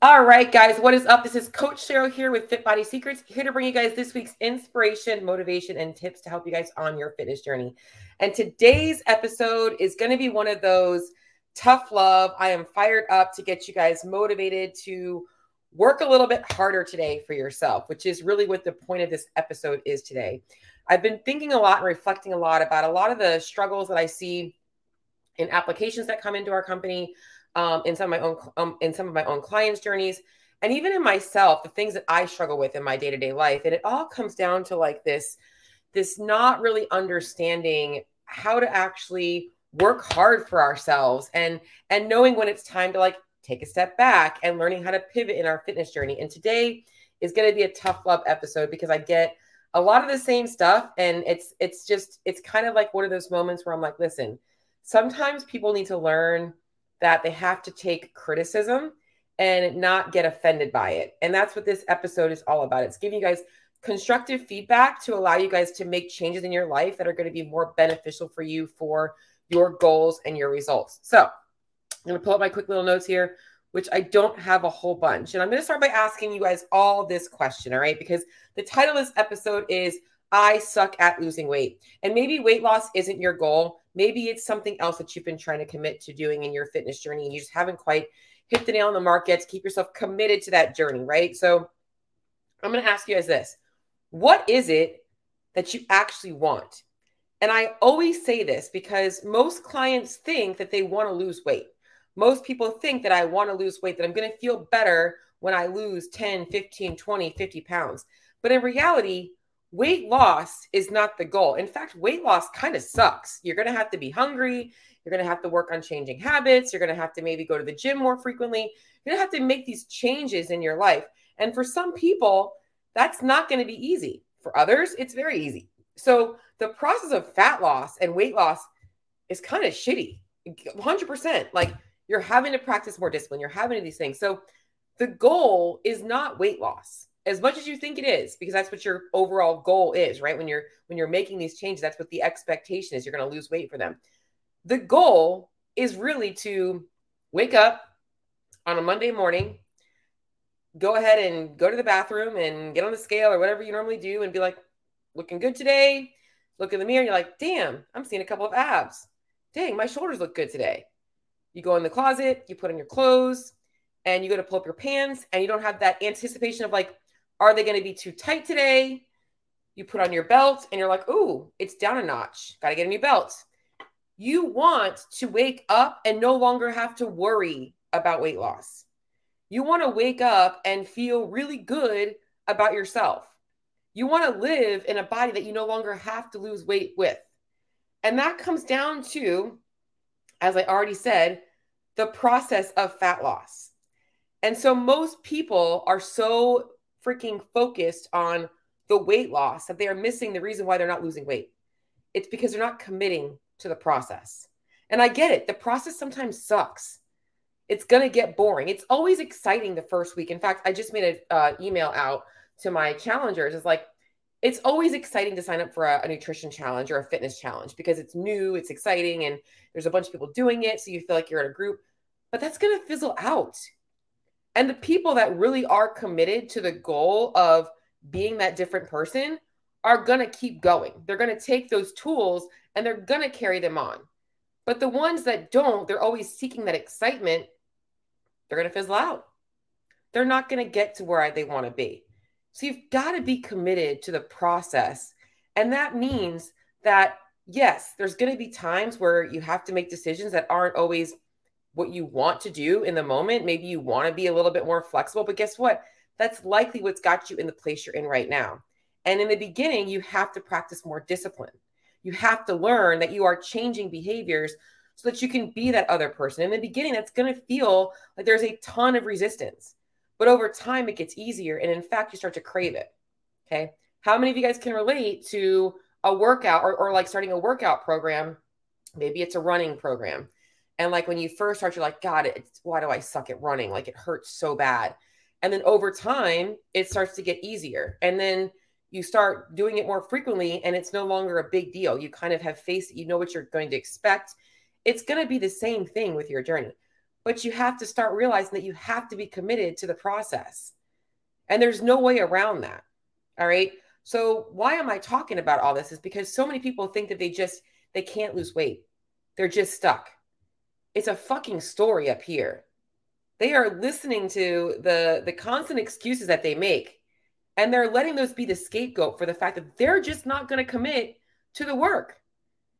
All right, guys, what is up? This is Coach Cheryl here with Fit Body Secrets, here to bring you guys this week's inspiration, motivation, and tips to help you guys on your fitness journey. And today's episode is going to be one of those tough love. I am fired up to get you guys motivated to work a little bit harder today for yourself, which is really what the point of this episode is today. I've been thinking a lot and reflecting a lot about a lot of the struggles that I see in applications that come into our company um, in some of my own um, in some of my own clients' journeys, and even in myself, the things that I struggle with in my day to day life. And it all comes down to like this this not really understanding how to actually work hard for ourselves and and knowing when it's time to like take a step back and learning how to pivot in our fitness journey. And today is going to be a tough love episode because I get a lot of the same stuff and it's it's just it's kind of like one of those moments where I'm like, listen, sometimes people need to learn that they have to take criticism and not get offended by it. And that's what this episode is all about. It's giving you guys constructive feedback to allow you guys to make changes in your life that are going to be more beneficial for you for your goals and your results. So I'm going to pull up my quick little notes here, which I don't have a whole bunch. And I'm going to start by asking you guys all this question, all right? Because the title of this episode is I suck at losing weight. And maybe weight loss isn't your goal. Maybe it's something else that you've been trying to commit to doing in your fitness journey and you just haven't quite hit the nail on the market to keep yourself committed to that journey, right? So I'm going to ask you guys this What is it that you actually want? And I always say this because most clients think that they want to lose weight. Most people think that I want to lose weight, that I'm going to feel better when I lose 10, 15, 20, 50 pounds. But in reality, weight loss is not the goal. In fact, weight loss kind of sucks. You're going to have to be hungry. You're going to have to work on changing habits. You're going to have to maybe go to the gym more frequently. You're going to have to make these changes in your life. And for some people, that's not going to be easy. For others, it's very easy. So the process of fat loss and weight loss is kind of shitty. 100%. Like you're having to practice more discipline. You're having to do these things. So the goal is not weight loss as much as you think it is because that's what your overall goal is right? When you're when you're making these changes that's what the expectation is you're going to lose weight for them. The goal is really to wake up on a monday morning go ahead and go to the bathroom and get on the scale or whatever you normally do and be like looking good today. Look in the mirror you're like damn i'm seeing a couple of abs. Dang my shoulders look good today. You go in the closet you put on your clothes and you go to pull up your pants and you don't have that anticipation of like are they going to be too tight today? You put on your belt and you're like, ooh, it's down a notch. Got to get a new belt. You want to wake up and no longer have to worry about weight loss. You want to wake up and feel really good about yourself. You want to live in a body that you no longer have to lose weight with. And that comes down to, as I already said, the process of fat loss. And so most people are so freaking focused on the weight loss that they are missing the reason why they're not losing weight. It's because they're not committing to the process. And I get it. The process sometimes sucks. It's going to get boring. It's always exciting the first week. In fact, I just made an uh, email out to my challengers. It's like, it's always exciting to sign up for a, a, nutrition challenge or a fitness challenge because it's new, it's exciting, and there's a bunch of people doing it. So you feel like you're in a group, but that's going to fizzle out. And the people that really are committed to the goal of being that different person are going to keep going. They're going to take those tools and they're going to carry them on. But the ones that don't, they're always seeking that excitement, they're going to fizzle out. They're not going to get to where they want to be. So you've got to be committed to the process. And that means that, yes, there's going to be times where you have to make decisions that aren't always what you want to do in the moment. Maybe you want to be a little bit more flexible, but guess what? That's likely what's got you in the place you're in right now. And in the beginning, you have to practice more discipline. You have to learn that you are changing behaviors so that you can be that other person. In the beginning, that's going to feel like there's a ton of resistance, but over time, it gets easier. And in fact, you start to crave it. Okay. How many of you guys can relate to a workout or, or like starting a workout program? Maybe it's a running program and like when you first start, you're like, God, it's, why do I suck at running? Like it hurts so bad. And then over time, it starts to get easier. And then you start doing it more frequently and it's no longer a big deal. You kind of have faced you know what you're going to expect. It's going to be the same thing with your journey. but you have to start realizing that you have to be committed to the process. And there's no way around that. All right. So why am I talking about all this is because so many people think that they just they can't lose weight. They're just stuck. It's a fucking story up here. They are listening to the the constant excuses that they make and they're letting those be the scapegoat for the fact that they're just not going to commit to the work.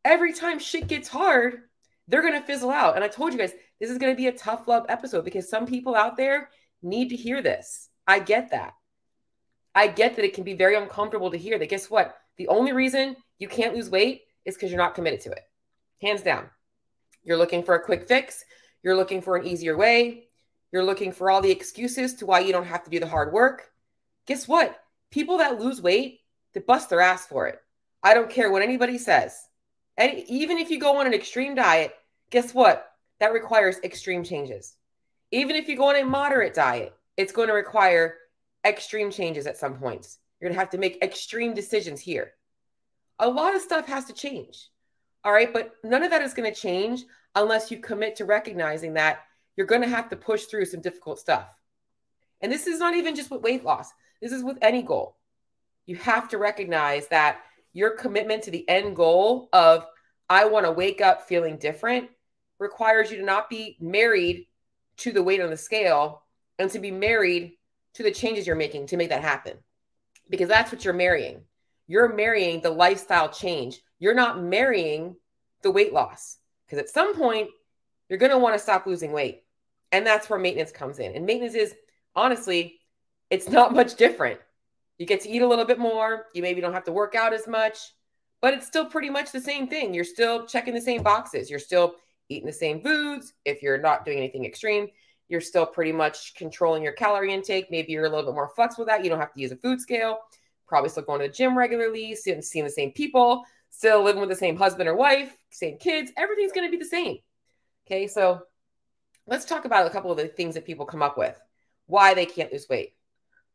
Every time shit gets hard, they're going to fizzle out. And I told you guys, this is going to be a tough love episode because some people out there need to hear this. I get that. I get that it can be very uncomfortable to hear that. Guess what? The only reason you can't lose weight is because you're not committed to it. Hands down. You're looking for a quick fix. You're looking for an easier way. You're looking for all the excuses to why you don't have to do the hard work. Guess what? People that lose weight, they bust their ass for it. I don't care what anybody says. And even if you go on an extreme diet, guess what? That requires extreme changes. Even if you go on a moderate diet, it's going to require extreme changes at some points. You're going to have to make extreme decisions here. A lot of stuff has to change. All right. But none of that is going to change unless you commit to recognizing that you're going to have to push through some difficult stuff. And this is not even just with weight loss, this is with any goal. You have to recognize that your commitment to the end goal of, I want to wake up feeling different, requires you to not be married to the weight on the scale and to be married to the changes you're making to make that happen. Because that's what you're marrying. You're marrying the lifestyle change. You're not marrying the weight loss. Because at some point, you're going to want to stop losing weight. And that's where maintenance comes in. And maintenance is honestly, it's not much different. You get to eat a little bit more. You maybe don't have to work out as much, but it's still pretty much the same thing. You're still checking the same boxes. You're still eating the same foods. If you're not doing anything extreme, you're still pretty much controlling your calorie intake. Maybe you're a little bit more flexible with that. You don't have to use a food scale. Probably still going to the gym regularly, seeing, the same people, still living with the same husband or wife, same kids. Everything's going to be the same. Okay, so let's talk about a couple of the things that people come up with why they can't lose weight.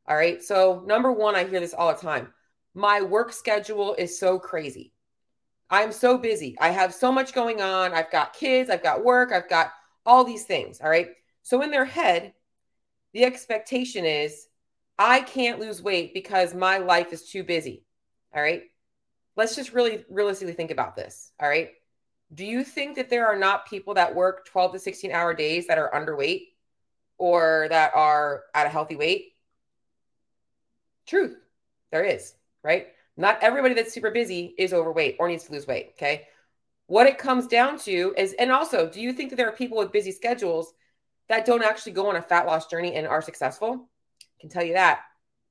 All right, so number one, I hear this all the time. My work schedule is so crazy. I'm so busy. I have so much going on. I've got kids, I've got work, I've got all these things. All right. So in their head, the expectation is I can't lose weight because my life is too busy. All right. Let's just really realistically think about this. All right. Do you think that there are not people that work 12 to 16 hour days that are underweight or that are at a healthy weight? Truth. There is, right? Not everybody that's super busy is overweight or needs to lose weight. Okay. What it comes down to is, and also, do you think that there are people with busy schedules that don't actually go on a fat loss journey and are successful? I can tell you that.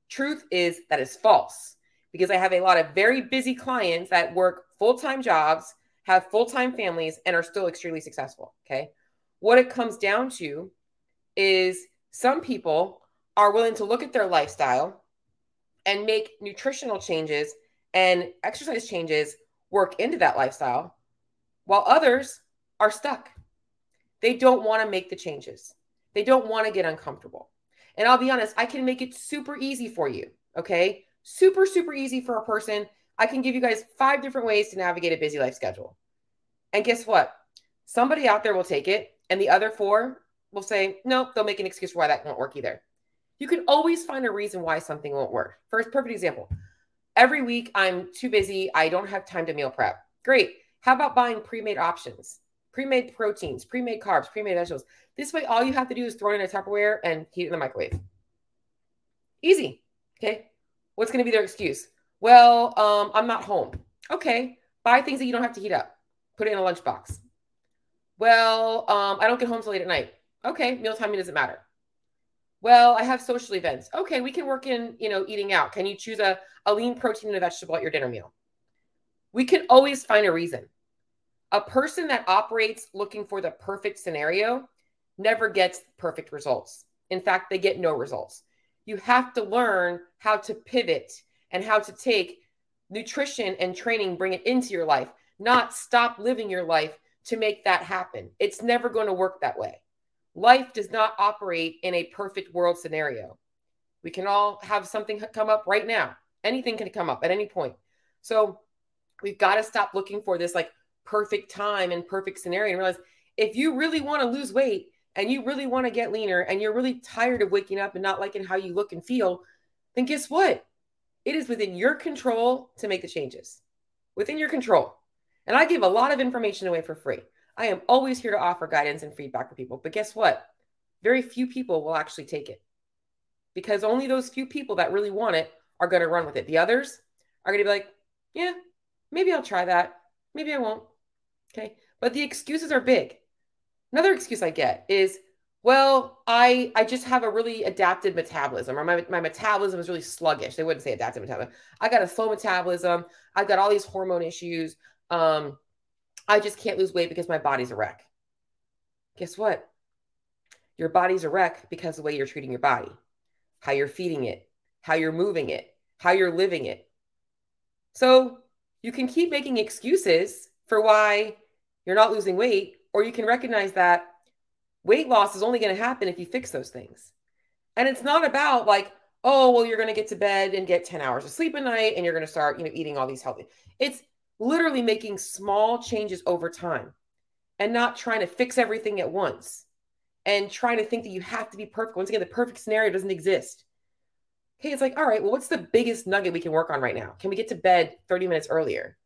Truth is that is false because I have a lot of very busy clients that work full time jobs, have full time families, and are still extremely successful. Okay. What it comes down to is some people are willing to look at their lifestyle and make nutritional changes and exercise changes work into that lifestyle, while others are stuck. They don't want to make the changes, they don't want to get uncomfortable. And I'll be honest, I can make it super easy for you. Okay. Super, super easy for a person. I can give you guys five different ways to navigate a busy life schedule. And guess what? Somebody out there will take it, and the other four will say, nope, they'll make an excuse for why that won't work either. You can always find a reason why something won't work. First, perfect example. Every week I'm too busy. I don't have time to meal prep. Great. How about buying pre-made options? Pre-made proteins, pre-made carbs, pre-made vegetables. This way, all you have to do is throw it in a Tupperware and heat it in the microwave. Easy. Okay. What's going to be their excuse? Well, um, I'm not home. Okay. Buy things that you don't have to heat up. Put it in a lunchbox. Well, um, I don't get home till late at night. Okay. Meal timing doesn't matter. Well, I have social events. Okay, we can work in, you know, eating out. Can you choose a, a lean protein and a vegetable at your dinner meal? We can always find a reason. A person that operates looking for the perfect scenario never gets perfect results. In fact, they get no results. You have to learn how to pivot and how to take nutrition and training, bring it into your life, not stop living your life to make that happen. It's never going to work that way. Life does not operate in a perfect world scenario. We can all have something come up right now. Anything can come up at any point. So we've got to stop looking for this like perfect time and perfect scenario and realize if you really want to lose weight, and you really want to get leaner and you're really tired of waking up and not liking how you look and feel, then guess what? It is within your control to make the changes. Within your control. And I give a lot of information away for free. I am always here to offer guidance and feedback for people. But guess what? Very few people will actually take it because only those few people that really want it are going to run with it. The others are going to be like, yeah, maybe I'll try that. Maybe I won't. Okay. But the excuses are big. Another excuse I get is, well, I I just have a really adapted metabolism, or my, my metabolism is really sluggish. They wouldn't say adapted metabolism. I got a slow metabolism. I've got all these hormone issues. Um, I just can't lose weight because my body's a wreck. Guess what? Your body's a wreck because the way you're treating your body, how you're feeding it, how you're moving it, how you're living it. So you can keep making excuses for why you're not losing weight, or you can recognize that weight loss is only going to happen if you fix those things. And it's not about like, oh, well, you're going to get to bed and get 10 hours of sleep a night and you're going to start, you know, eating all these healthy. It's literally making small changes over time and not trying to fix everything at once and trying to think that you have to be perfect. Once again, the perfect scenario doesn't exist. Okay, it's like, all right, well, what's the biggest nugget we can work on right now? Can we get to bed 30 minutes earlier?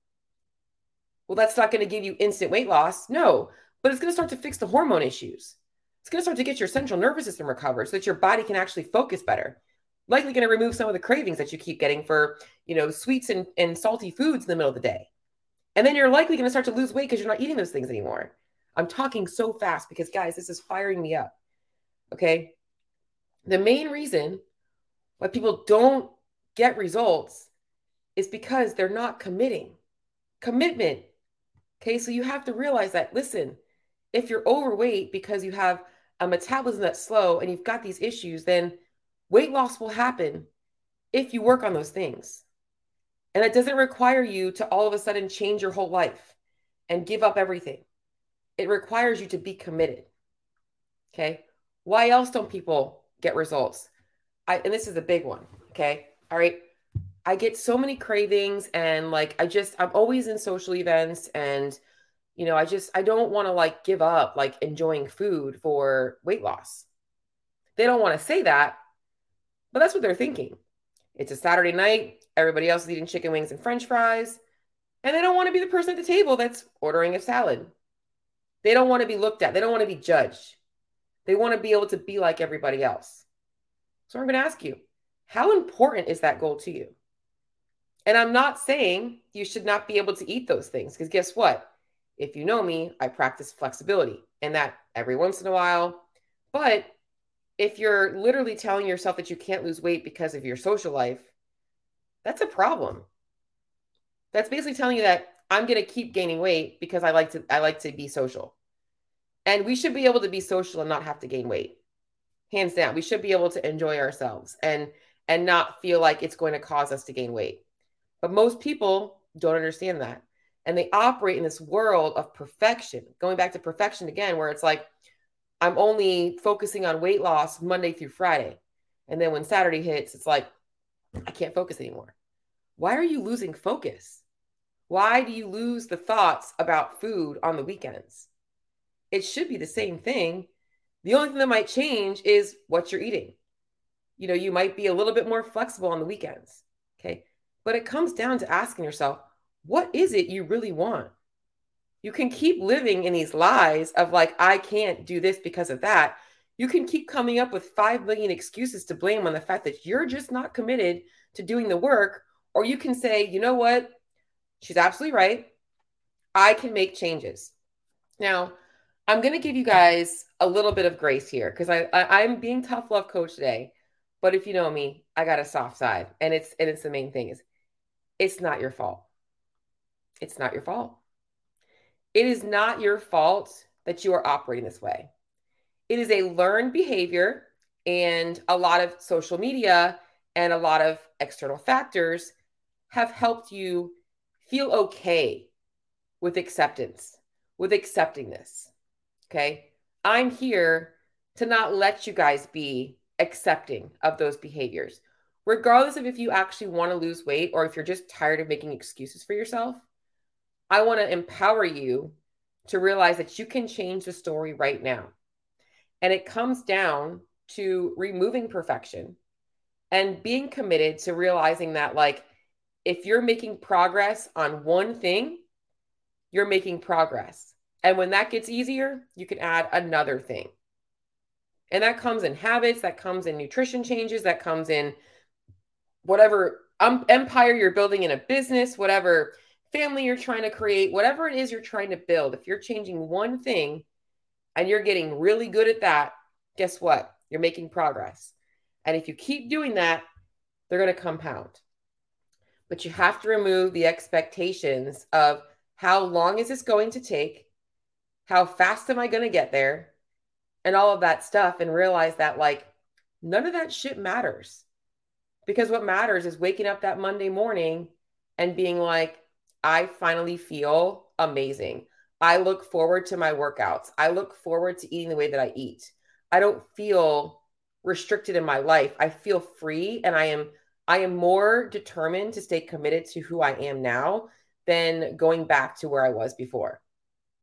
Well, that's not going to give you instant weight loss. No, but it's going to start to fix the hormone issues. It's going to start to get your central nervous system recovered so that your body can actually focus better. Likely going to remove some of the cravings that you keep getting for, you know, sweets and, and salty foods in the middle of the day. And then you're likely going to start to lose weight because you're not eating those things anymore. I'm talking so fast because, guys, this is firing me up. Okay. The main reason why people don't get results is because they're not committing. Commitment. Okay. So you have to realize that, listen, if you're overweight because you have a metabolism that's slow and you've got these issues, then weight loss will happen if you work on those things. And it doesn't require you to all of a sudden change your whole life and give up everything. It requires you to be committed. Okay. Why else don't people get results? I, and this is a big one. Okay. All right. I get so many cravings and like I just I'm always in social events and you know I just I don't want to like give up like enjoying food for weight loss. They don't want to say that, but that's what they're thinking. It's a Saturday night. Everybody else is eating chicken wings and french fries. And they don't want to be the person at the table that's ordering a salad. They don't want to be looked at. They don't want to be judged. They want to be able to be like everybody else. So I'm going to ask you, how important is that goal to you? And I'm not saying you should not be able to eat those things because guess what? If you know me, I practice flexibility and that every once in a while. But if you're literally telling yourself that you can't lose weight because of your social life, that's a problem. That's basically telling you that I'm going to keep gaining weight because I like to I like to be social. And we should be able to be social and not have to gain weight. Hands down. We should be able to enjoy ourselves and and not feel like it's going to cause us to gain weight. But most people don't understand that. And they operate in this world of perfection. Going back to perfection again where it's like I'm only focusing on weight loss Monday through Friday. And then when Saturday hits, it's like, I can't focus anymore. Why are you losing focus? Why do you lose the thoughts about food on the weekends? It should be the same thing. The only thing that might change is what you're eating. You know, you might be a little bit more flexible on the weekends. Okay. But it comes down to asking yourself, what is it you really want? You can keep living in these lies of like, I can't do this because of that. You can keep coming up with 5 million excuses to blame on the fact that you're just not committed to doing the work. Or you can say, you know what? She's absolutely right. I can make changes. Now, I'm going to give you guys a little bit of grace here because I, I am being tough love coach today. But if you know me, I got a soft side, and it's and it's the main thing is, it's not your fault. It's not your fault. It is not your fault that you are operating this way. It is a learned behavior, and a lot of social media and a lot of external factors have helped you feel okay with acceptance, with accepting this. Okay. I'm here to not let you guys be accepting of those behaviors, regardless of if you actually want to lose weight or if you're just tired of making excuses for yourself. I want to empower you to realize that you can change the story right now. And it comes down to removing perfection and being committed to realizing that, like, if you're making progress on one thing, you're making progress. And when that gets easier, you can add another thing. And that comes in habits, that comes in nutrition changes, that comes in whatever um, empire you're building in a business, whatever family you're trying to create, whatever it is you're trying to build. If you're changing one thing and you're getting really good at that, guess what? You're making progress. And if you keep doing that, they're going to compound. But you have to remove the expectations of how long is this going to take? How fast am I going to get there? And all of that stuff, and realize that, like, none of that shit matters. Because what matters is waking up that Monday morning and being like, I finally feel amazing. I look forward to my workouts. I look forward to eating the way that I eat. I don't feel restricted in my life. I feel free and I am I am more determined to stay committed to who I am now than going back to where I was before.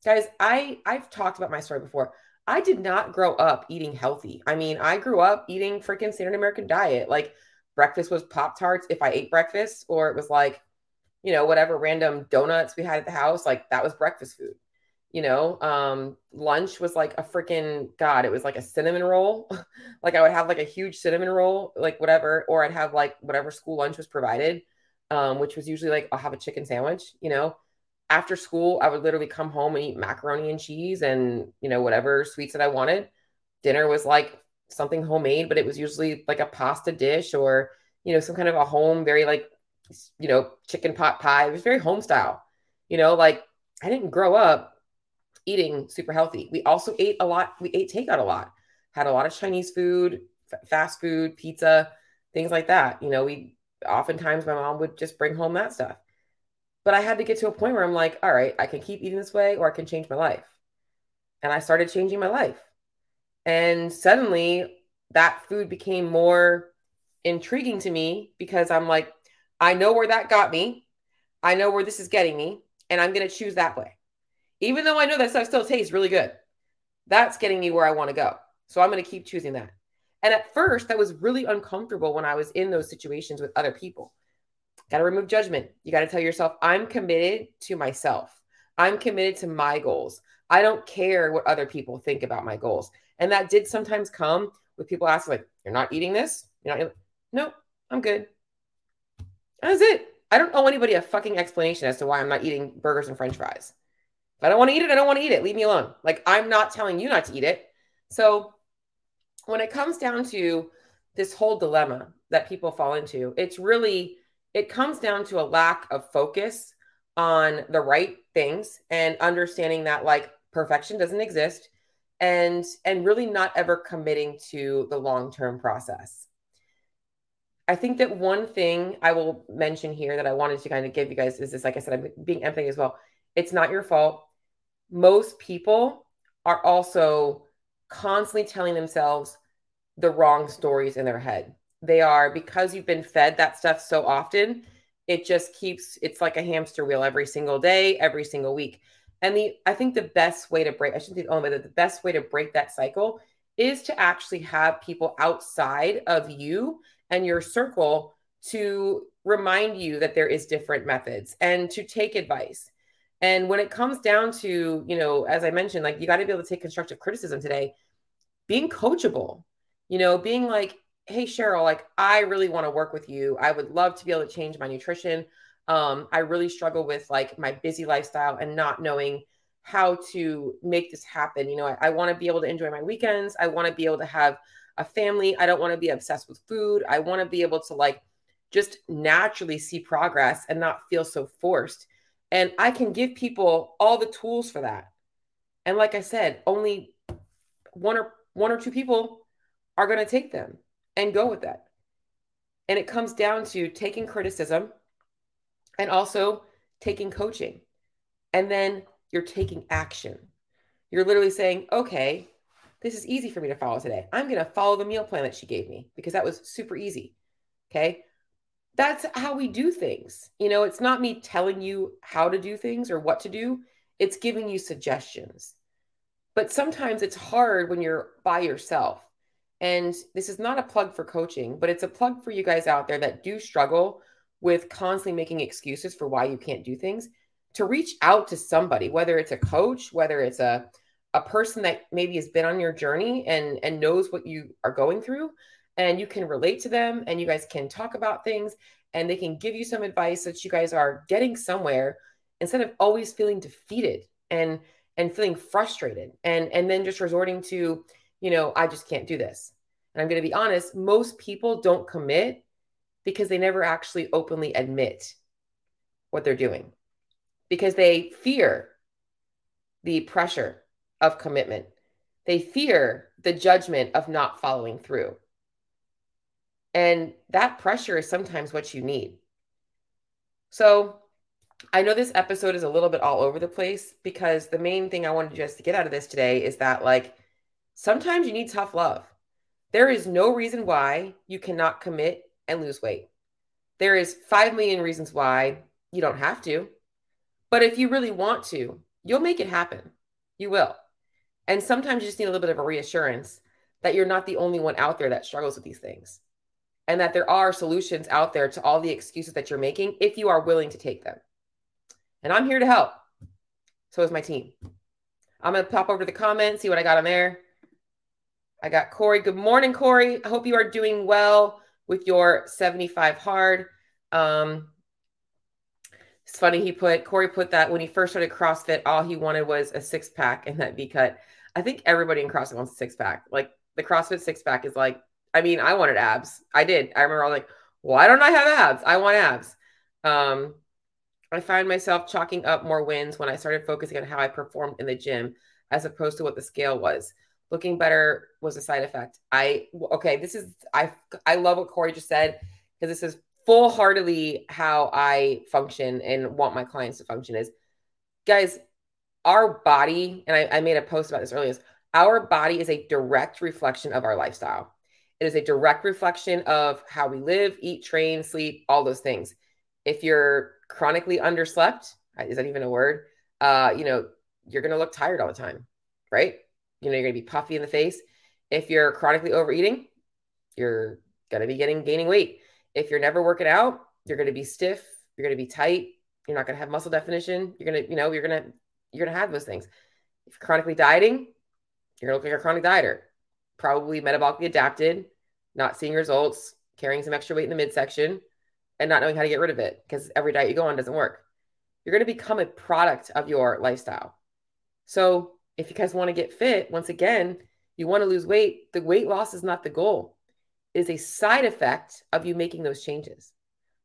Guys, I I've talked about my story before. I did not grow up eating healthy. I mean, I grew up eating freaking standard American diet. Like breakfast was Pop Tarts if I ate breakfast, or it was like, you know, whatever random donuts we had at the house. Like that was breakfast food you know? Um lunch was like a freaking god it was like a cinnamon roll. Like i would have like a huge cinnamon roll like whatever or i'd have like whatever school lunch was provided um which was usually like i'll have a chicken sandwich you know? After school i would literally come home and eat macaroni and cheese and you know whatever sweets that i wanted. Dinner was like something homemade but it was usually like a pasta dish or you know some kind of a home very like you know chicken pot pie it was very home style you know like i didn't grow up eating super healthy. We also ate a lot. We ate takeout a lot, had a lot of Chinese food, f- fast food, pizza, things like that. You know, we oftentimes my mom would just bring home that stuff. But I had to get to a point where I'm like, all right, I can keep eating this way or I can change my life. And I started changing my life. And suddenly that food became more intriguing to me because I'm like, I know where that got me. I know where this is getting me. And I'm going to choose that way even though I know that stuff still tastes really good. That's getting me where I want to go. So I'm going to keep choosing that. And at first, that was really uncomfortable when I was in those situations with other people. Got to remove judgment. You got to tell yourself, I'm committed to myself. I'm committed to my goals. I don't care what other people think about my goals. And that did sometimes come with people asking, like, you're not eating this? You're not, no, I'm good. That's it. I don't owe anybody a fucking explanation as to why I'm not eating burgers and french fries. If I don't want to eat it, I don't want to eat it. Leave me alone. Like I'm not telling you not to eat it. So when it comes down to this whole dilemma that people fall into, it's really it comes down to a lack of focus on the right things and understanding that like perfection doesn't exist and and really not ever committing to the long-term process. I think that one thing I will mention here that I wanted to kind of give you guys is this like I said I'm being empathy as well it's not your fault. Most people are also constantly telling themselves the wrong stories in their head. They are because you've been fed that stuff so often, it just keeps it's like a hamster wheel every single day, every single week. And the I think the best way to break, I shouldn't the only way, the best way to break that cycle is to actually have people outside of you and your circle to remind you that there is different methods and to take advice and when it comes down to, you know, as I mentioned, like you got to be able to take constructive criticism today, being coachable, you know, being like, hey, Cheryl, like I really want to work with you. I would love to be able to change my nutrition. Um, I really struggle with like my busy lifestyle and not knowing how to make this happen. You know, I, I want to be able to enjoy my weekends. I want to be able to have a family. I don't want to be obsessed with food. I want to be able to like just naturally see progress and not feel so forced. And I can give people all the tools for that. And like I said, only one or one or two people are going to take them and go with that. And it comes down to taking criticism and also taking coaching. And then you're taking action. You're literally saying, okay, this is easy for me to follow today. I'm going to follow the meal plan that she gave me because that was super easy. Okay that's how we do things. You know, it's not me telling you how to do things or what to do, it's giving you suggestions. But sometimes it's hard when you're by yourself. And this is not a plug for coaching, but it's a plug for you guys out there that do struggle with constantly making excuses for why you can't do things to reach out to somebody, whether it's a coach, whether it's a a person that maybe has been on your journey and and knows what you are going through and you can relate to them and you guys can talk about things and they can give you some advice that you guys are getting somewhere instead of always feeling defeated and and feeling frustrated and and then just resorting to you know i just can't do this. And i'm going to be honest most people don't commit because they never actually openly admit what they're doing because they fear the pressure of commitment they fear the judgment of not following through and that pressure is sometimes what you need so I know this episode is a little bit all over the place because the main thing I wanted you just to get out of this today is that, like, sometimes you need tough love. There is no reason why you cannot commit and lose weight. There is 5 million reasons why you don't have to. But if you really want to, you'll make it happen. You will. And sometimes you just need a little bit of a reassurance that you're not the only one out there that struggles with these things and that there are solutions out there to all the excuses that you're making if you are willing to take them. And I'm here to help. So is my team. I'm going to pop over to the comments, see what I got on there. I got Corey. Good morning, Corey. I hope you are doing well with your 75 hard. Um, it's funny he put Corey put that when he first started CrossFit, all he wanted was a six pack and that V cut. I think everybody in CrossFit wants a six pack. Like the CrossFit six pack is like, I mean, I wanted abs. I did. I remember I was like, why don't I have abs? I want abs. Um, I find myself chalking up more wins when I started focusing on how I performed in the gym as opposed to what the scale was. Looking better was a side effect. I okay, this is I I love what Corey just said because this is full heartedly how I function and want my clients to function is guys, our body, and I, I made a post about this earlier, is our body is a direct reflection of our lifestyle. It is a direct reflection of how we live, eat, train, sleep, all those things. If you're chronically underslept, is that even a word? Uh, you know, you're going to look tired all the time, right? You know, you're going to be puffy in the face. If you're chronically overeating, you're going to be getting gaining weight. If you're never working out, you're going to be stiff, you're going to be tight, you're not going to have muscle definition, you're going to, you know, you're going to you're going to have those things. If you're chronically dieting, you're going to look like a chronic dieter, probably metabolically adapted, not seeing results, carrying some extra weight in the midsection, and not knowing how to get rid of it because every diet you go on doesn't work. You're going to become a product of your lifestyle. So, if you guys want to get fit, once again, you want to lose weight, the weight loss is not the goal. It is a side effect of you making those changes.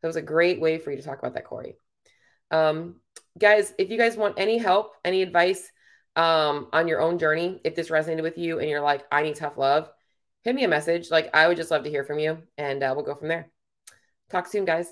That was a great way for you to talk about that, Corey. Um, guys, if you guys want any help, any advice um, on your own journey, if this resonated with you and you're like, I need tough love, hit me a message. Like, I would just love to hear from you and uh, we'll go from there. Talk soon, guys.